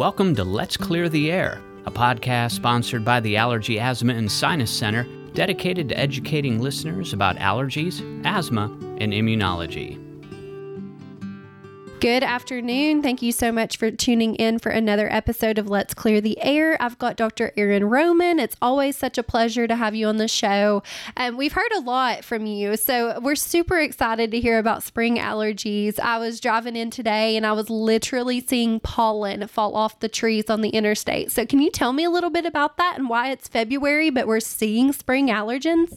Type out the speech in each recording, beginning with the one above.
Welcome to Let's Clear the Air, a podcast sponsored by the Allergy, Asthma, and Sinus Center, dedicated to educating listeners about allergies, asthma, and immunology. Good afternoon. Thank you so much for tuning in for another episode of Let's Clear the Air. I've got Dr. Erin Rohman. It's always such a pleasure to have you on the show. And we've heard a lot from you. So we're super excited to hear about spring allergies. I was driving in today and I was literally seeing pollen fall off the trees on the interstate. So, can you tell me a little bit about that and why it's February, but we're seeing spring allergens?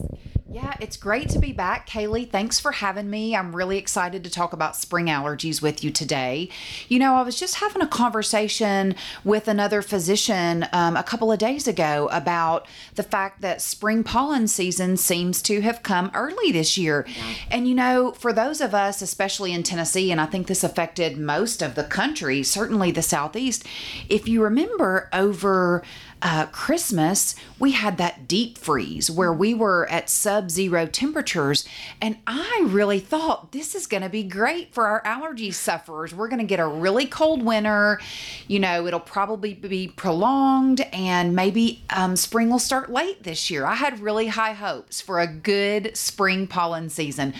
Yeah, it's great to be back, Kaylie. Thanks for having me. I'm really excited to talk about spring allergies with you today. You know, I was just having a conversation with another physician um, a couple of days ago about the fact that spring pollen season seems to have come early this year. Yeah. And, you know, for those of us, especially in Tennessee, and I think this affected most of the country, certainly the Southeast, if you remember over uh, Christmas, we had that deep freeze where we were at sub zero temperatures. And I really thought this is going to be great for our allergy sufferers. We're going to get a really cold winter. You know, it'll probably be prolonged and maybe um, spring will start late this year. I had really high hopes for a good spring pollen season.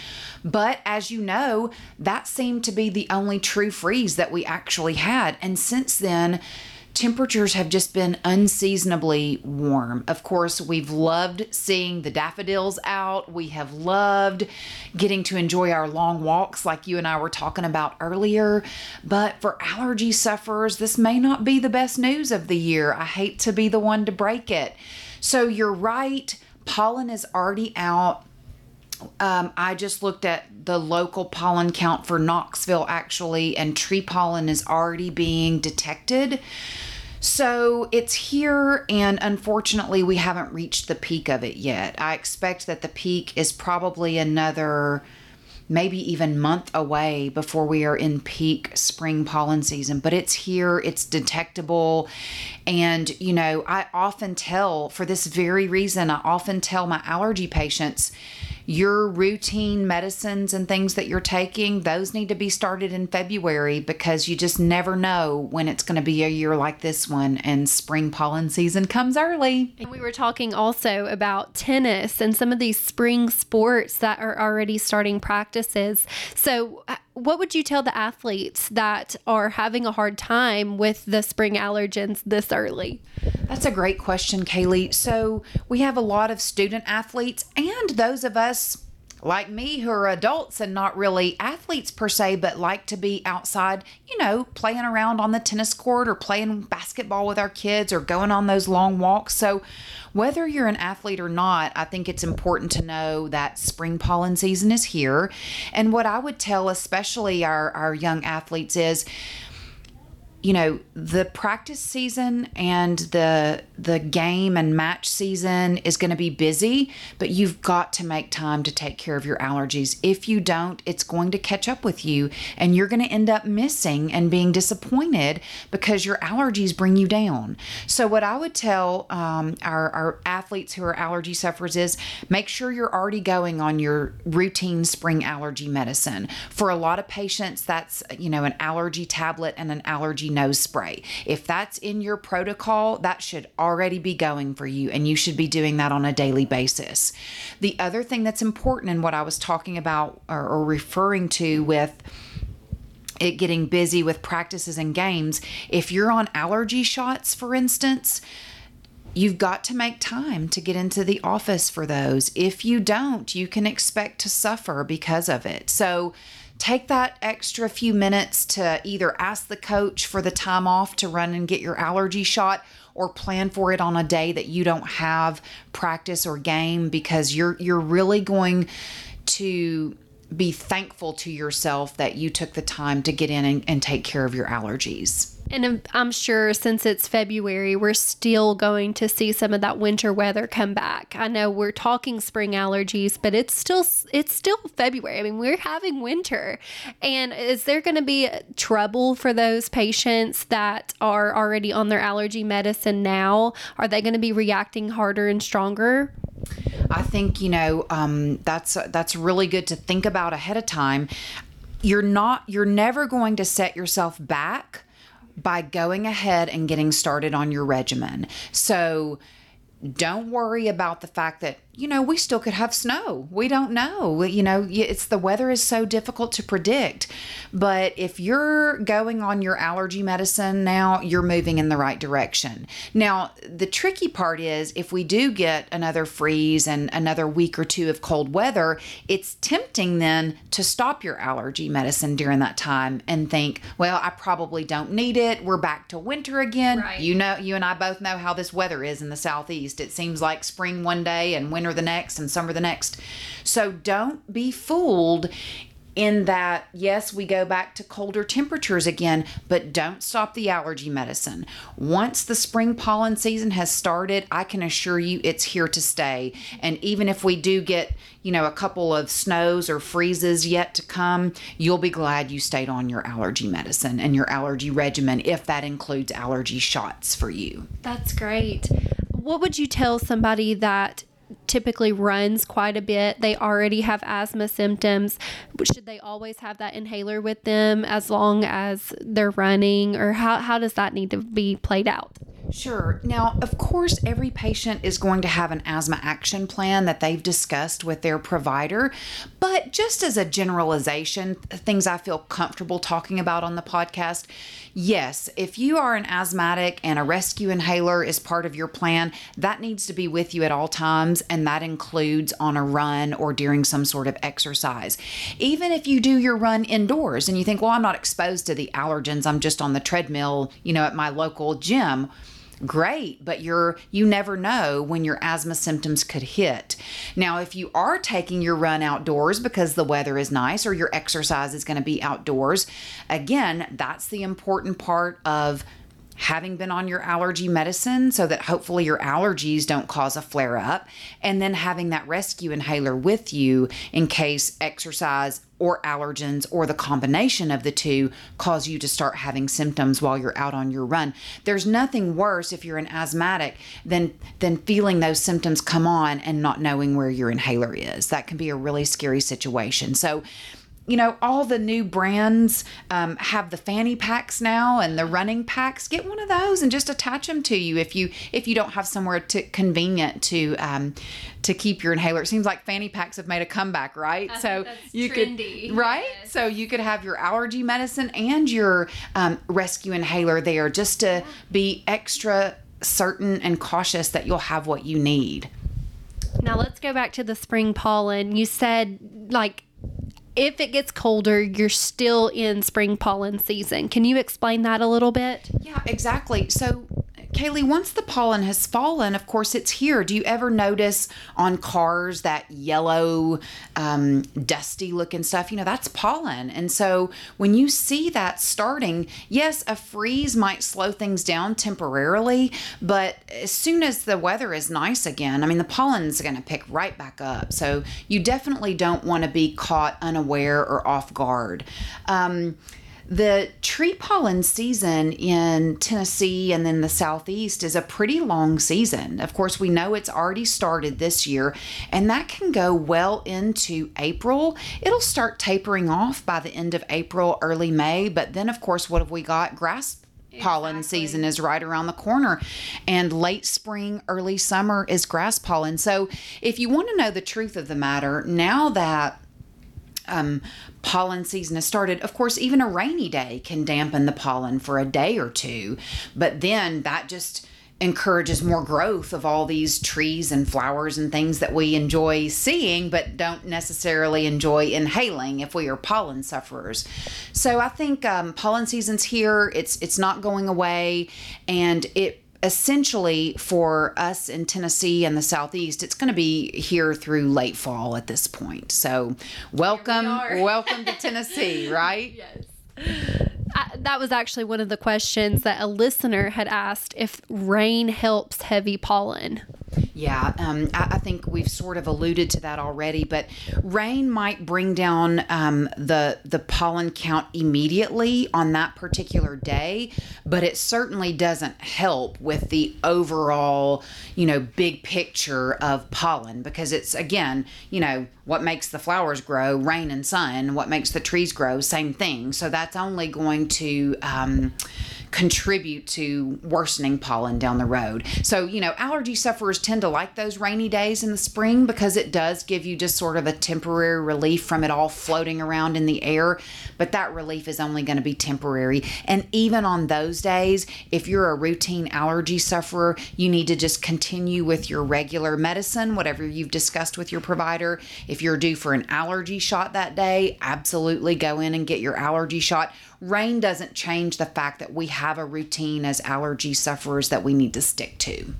But as you know, that seemed to be the only true freeze that we actually had. And since then, temperatures have just been unseasonably warm. Of course, we've loved seeing the daffodils out. We have loved getting to enjoy our long walks, like you and I were talking about earlier. But for allergy sufferers, this may not be the best news of the year. I hate to be the one to break it. So you're right, pollen is already out. Um, I just looked at the local pollen count for Knoxville actually, and tree pollen is already being detected. So it's here, and unfortunately, we haven't reached the peak of it yet. I expect that the peak is probably another maybe even month away before we are in peak spring pollen season but it's here it's detectable and you know i often tell for this very reason i often tell my allergy patients your routine medicines and things that you're taking, those need to be started in February because you just never know when it's going to be a year like this one and spring pollen season comes early. And we were talking also about tennis and some of these spring sports that are already starting practices. So, uh, what would you tell the athletes that are having a hard time with the spring allergens this early? That's a great question, Kaylie. So, we have a lot of student athletes and those of us like me who are adults and not really athletes per se, but like to be outside, you know, playing around on the tennis court or playing basketball with our kids or going on those long walks. So, whether you're an athlete or not, I think it's important to know that spring pollen season is here. And what I would tell, especially our, our young athletes, is you know the practice season and the the game and match season is going to be busy but you've got to make time to take care of your allergies. If you don't it's going to catch up with you and you're going to end up missing and being disappointed because your allergies bring you down. So what i would tell um, our, our athletes who are allergy sufferers is make sure you're already going on your routine spring allergy medicine. For a lot of patients that's you know an allergy tablet and an allergy nose spray. If that's in your protocol, that should already be going for you, and you should be doing that on a daily basis. The other thing that's important in what I was talking about or, or referring to with it getting busy with practices and games, if you're on allergy shots, for instance, You've got to make time to get into the office for those. If you don't, you can expect to suffer because of it. So, take that extra few minutes to either ask the coach for the time off to run and get your allergy shot or plan for it on a day that you don't have practice or game because you're you're really going to be thankful to yourself that you took the time to get in and, and take care of your allergies. And I'm sure since it's February, we're still going to see some of that winter weather come back. I know we're talking spring allergies, but it's still it's still February. I mean, we're having winter. And is there going to be trouble for those patients that are already on their allergy medicine now? Are they going to be reacting harder and stronger? I think you know um, that's that's really good to think about ahead of time. You're not you're never going to set yourself back by going ahead and getting started on your regimen. So don't worry about the fact that you know we still could have snow. We don't know. You know it's the weather is so difficult to predict. But if you're going on your allergy medicine now you're moving in the right direction. Now the tricky part is if we do get another freeze and another week or two of cold weather it's tempting then to stop your allergy medicine during that time and think well i probably don't need it. We're back to winter again. Right. you know you and i both know how this weather is in the southeast. It seems like spring one day and winter the next and summer the next. So don't be fooled in that yes we go back to colder temperatures again but don't stop the allergy medicine. Once the spring pollen season has started i can assure you it's here to stay. And even if we do get you know a couple of snows or freezes yet to come you'll be glad you stayed on your allergy medicine and your allergy regimen if that includes allergy shots for you. That's great. What would you tell somebody that typically runs quite a bit? They already have asthma symptoms. Should they always have that inhaler with them as long as they're running, or how, how does that need to be played out? Sure. Now, of course, every patient is going to have an asthma action plan that they've discussed with their provider. But just as a generalization, things I feel comfortable talking about on the podcast, yes, if you are an asthmatic and a rescue inhaler is part of your plan, that needs to be with you at all times. And that includes on a run or during some sort of exercise. Even if you do your run indoors and you think, well, I'm not exposed to the allergens, I'm just on the treadmill, you know, at my local gym great but you're you never know when your asthma symptoms could hit. Now if you are taking your run outdoors because the weather is nice or your exercise is going to be outdoors again that's the important part of having been on your allergy medicine so that hopefully your allergies don't cause a flare up, and then having that rescue inhaler with you in case exercise or allergens or the combination of the two cause you to start having symptoms while you're out on your run. There's nothing worse if you're an asthmatic than than feeling those symptoms come on and not knowing where your inhaler is. That can be a really scary situation. So you know, all the new brands um, have the fanny packs now and the running packs. Get one of those and just attach them to you if you if you don't have somewhere to convenient to um, to keep your inhaler. It seems like fanny packs have made a comeback, right? so that's you trendy. could right. Yes. So you could have your allergy medicine and your um, rescue inhaler there, just to be extra certain and cautious that you'll have what you need. Now let's go back to the spring pollen. You said like if it gets colder, you're still in spring pollen season. Can you explain that a little bit? Yeah, exactly. So, Kaylie, once the pollen has fallen, of course, it's here. Do you ever notice on cars that yellow, um, dusty looking stuff? You know, that's pollen. And so, when you see that starting, yes, a freeze might slow things down temporarily, but as soon as the weather is nice again, I mean, the pollen's going to pick right back up. So, you definitely don't want to be caught unaware or off guard. Um, the tree pollen season in Tennessee and then the Southeast is a pretty long season. Of course, we know it's already started this year, and that can go well into April. It'll start tapering off by the end of April, early May, but then, of course, what have we got? Grass pollen season is right around the corner and late spring early summer is grass pollen so if you want to know the truth of the matter now that um, pollen season has started. Of course, even a rainy day can dampen the pollen for a day or two, but then that just encourages more growth of all these trees and flowers and things that we enjoy seeing but don't necessarily enjoy inhaling if we are pollen sufferers. So I think um, pollen season's here. It's it's not going away, and it essentially for us in Tennessee and the Southeast, it's going to be here through late fall at this point. So, welcome, are. welcome to Tennessee, right? I, that was actually one of the questions that a listener had asked if rain helps heavy pollen. Yeah, um, I, I think we've sort of alluded to that already, but rain might bring down um, the the pollen count immediately on that particular day, but it certainly doesn't help with the overall, you know, big picture of pollen because it's again, you know, what makes the flowers grow, rain and sun. What makes the trees grow, same thing. So that's only going to um, contribute to worsening pollen down the road. So, you know, allergy sufferers tend to like those rainy days in the spring because it does give you just sort of a temporary relief from it all floating around in the air. But that relief is only going to be temporary. And even on those days, if you're a routine allergy sufferer, you need to just continue with your regular medicine, whatever you've discussed with your provider. If you're due for an allergy shot that day, absolutely go in and get your allergy shot rain doesn't change the fact that we have a routine as allergy sufferers that we need to stick to.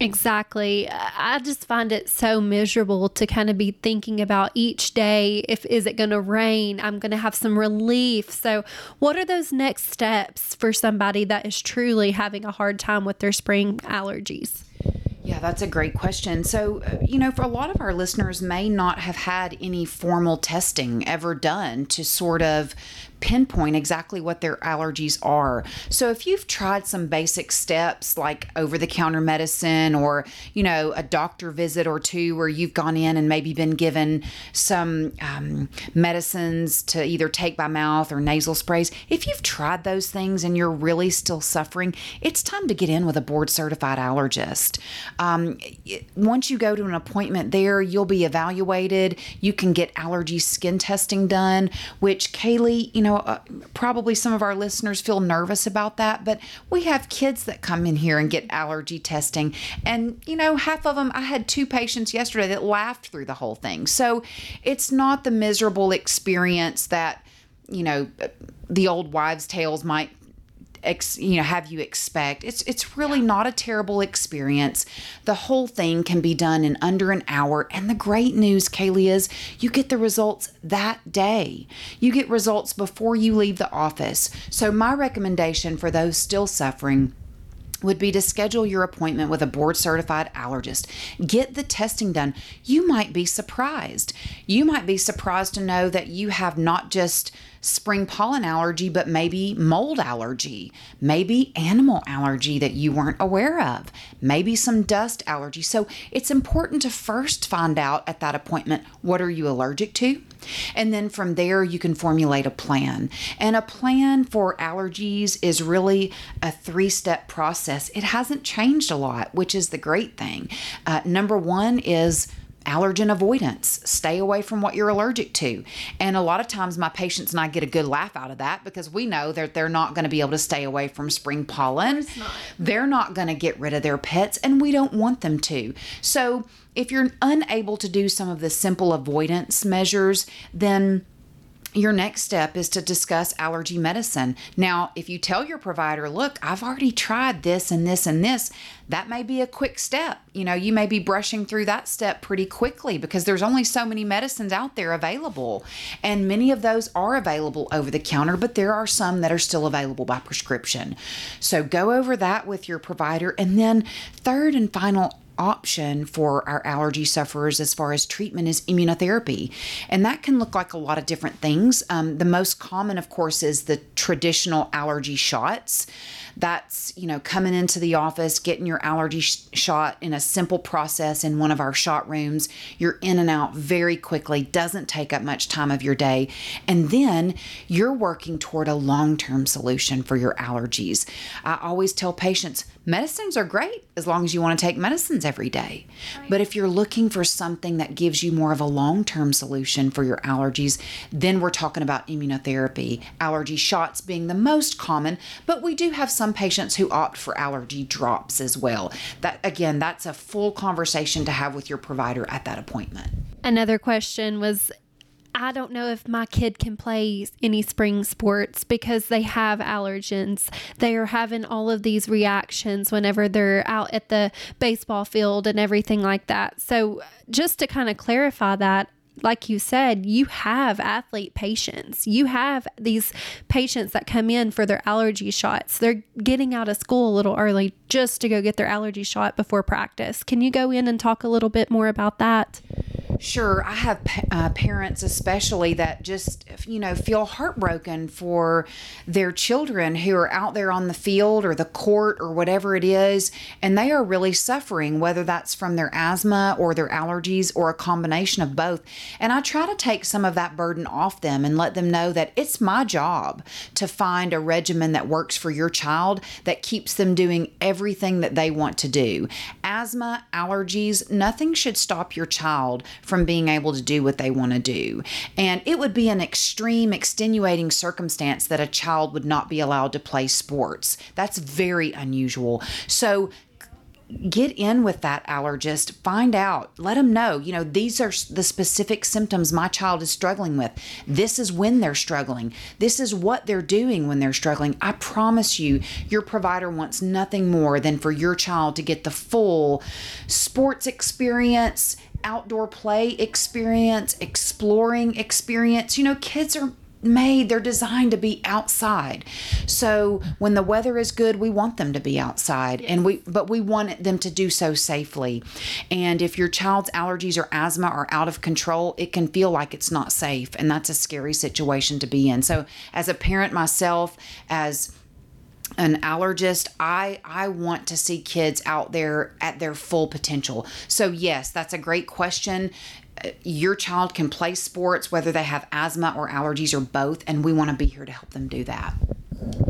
Exactly. I just find it so miserable to kind of be thinking about each day if is it going to rain? I'm going to have some relief. So, what are those next steps for somebody that is truly having a hard time with their spring allergies? Yeah, that's a great question. So, uh, you know, for a lot of our listeners may not have had any formal testing ever done to sort of pinpoint exactly what their allergies are. So if you've tried some basic steps like over the counter medicine or, you know, a doctor visit or two where you've gone in and maybe been given some um, medicines to either take by mouth or nasal sprays, if you've tried those things and you're really still suffering, it's time to get in with a board certified allergist. Um, once you go to an appointment there, you'll be evaluated. You can get allergy skin testing done, which Kaylie, you know, know, uh, probably some of our listeners feel nervous about that, but we have kids that come in here and get allergy testing. And, you know, half of them, I had two patients yesterday that laughed through the whole thing. So it's not the miserable experience that, you know, the old wives' tales might ex, you know have you expect. It's it's really not a terrible experience. The whole thing can be done in under an hour. And the great news Kaylie is you get the results that day. You get results before you leave the office. So my recommendation for those still suffering would be to schedule your appointment with a board certified allergist. Get the testing done. You might be surprised. You might be surprised to know that you have not just spring pollen allergy, but maybe mold allergy, maybe animal allergy that you weren't aware of, maybe some dust allergy. So it's important to first find out at that appointment what are you allergic to? And then from there, you can formulate a plan. And a plan for allergies is really a three step process. It hasn't changed a lot, which is the great thing. Uh, number one is allergen avoidance. Stay away from what you're allergic to. And a lot of times my patients and I get a good laugh out of that because we know that they're not going to be able to stay away from spring pollen. Not. They're not going to get rid of their pets and we don't want them to. So if you're unable to do some of the simple avoidance measures, then your next step is to discuss allergy medicine. Now, if you tell your provider, look, I've already tried this and this and this, that may be a quick step. You know, you may be brushing through that step pretty quickly because there's only so many medicines out there available. And many of those are available over the counter, but there are some that are still available by prescription. So go over that with your provider. And then, third and final option for our allergy sufferers as far as treatment is immunotherapy. And that can look like a lot of different things. Um, the most common, of course, is the traditional allergy shots. That's, you know, coming into the office, getting your allergy sh- shot in a simple process in one of our shot rooms. You're in and out very quickly, doesn't take up much time of your day. And then you're working toward a long term solution for your allergies. I always tell patients medicines are great as long as you want to take medicines every day. But if you're looking for something that gives you more of a long term solution for your allergies, then we're talking about immunotherapy, allergy shots being the most common, but we do have some patients who opt for allergy drops as well. That again, that's a full conversation to have with your provider at that appointment. Another question was I don't know if my kid can play any spring sports because they have allergens. They are having all of these reactions whenever they're out at the baseball field and everything like that. So, just to kind of clarify that, like you said, you have athlete patients. You have these patients that come in for their allergy shots. They're getting out of school a little early just to go get their allergy shot before practice. Can you go in and talk a little bit more about that? Sure, I have uh, parents, especially that just you know feel heartbroken for their children who are out there on the field or the court or whatever it is, and they are really suffering, whether that's from their asthma or their allergies or a combination of both. And I try to take some of that burden off them and let them know that it's my job to find a regimen that works for your child that keeps them doing everything that they want to do. Asthma, allergies, nothing should stop your child from being able to do what they want to do. And it would be an extreme, extenuating circumstance that a child would not be allowed to play sports. That's very unusual. So, get in with that allergist find out let them know you know these are the specific symptoms my child is struggling with this is when they're struggling this is what they're doing when they're struggling i promise you your provider wants nothing more than for your child to get the full sports experience outdoor play experience, exploring experience. You know, kids are made they're designed to be outside. So when the weather is good we want them to be outside and we but we want them to do so safely. And if your child's allergies or asthma are out of control it can feel like it's not safe and that's a scary situation to be in. So as a parent myself as an allergist i i want to see kids out there at their full potential. So yes that's a great question. Uh, your child can play sports whether they have asthma or allergies or both and we want to be here to help them do that.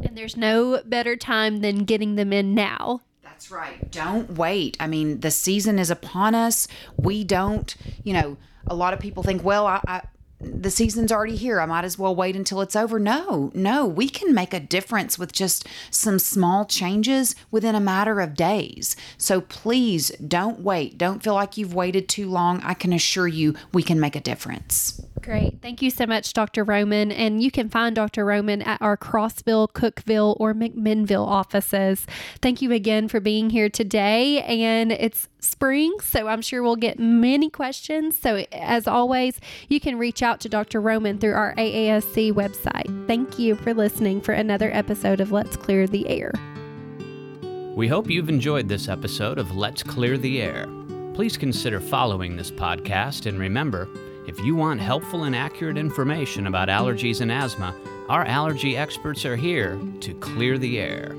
And there's no better time than getting them in now. That's right. Don't wait. I mean the season is upon us. We don't you know a lot of people think well i, I the season's already here. I might as well wait until it's over. No, no, we can make a difference with just some small changes within a matter of days. So please don't wait. Don't feel like you've waited too long. I can assure you we can make a difference. Great. Thank you so much, Dr. Rohman. And you can find Dr. Rohman at our Crossville, Cookeville, or McMinnville offices. Thank you again for being here today. And it's spring, so I'm sure we'll get many questions. So, as always, you can reach out to Dr. Rohman through our AASC website. Thank you for listening for another episode of Let's Clear the Air. We hope you've enjoyed this episode of Let's Clear the Air. Please consider following this podcast and remember, if you want helpful and accurate information about allergies and asthma, our allergy experts are here to clear the air.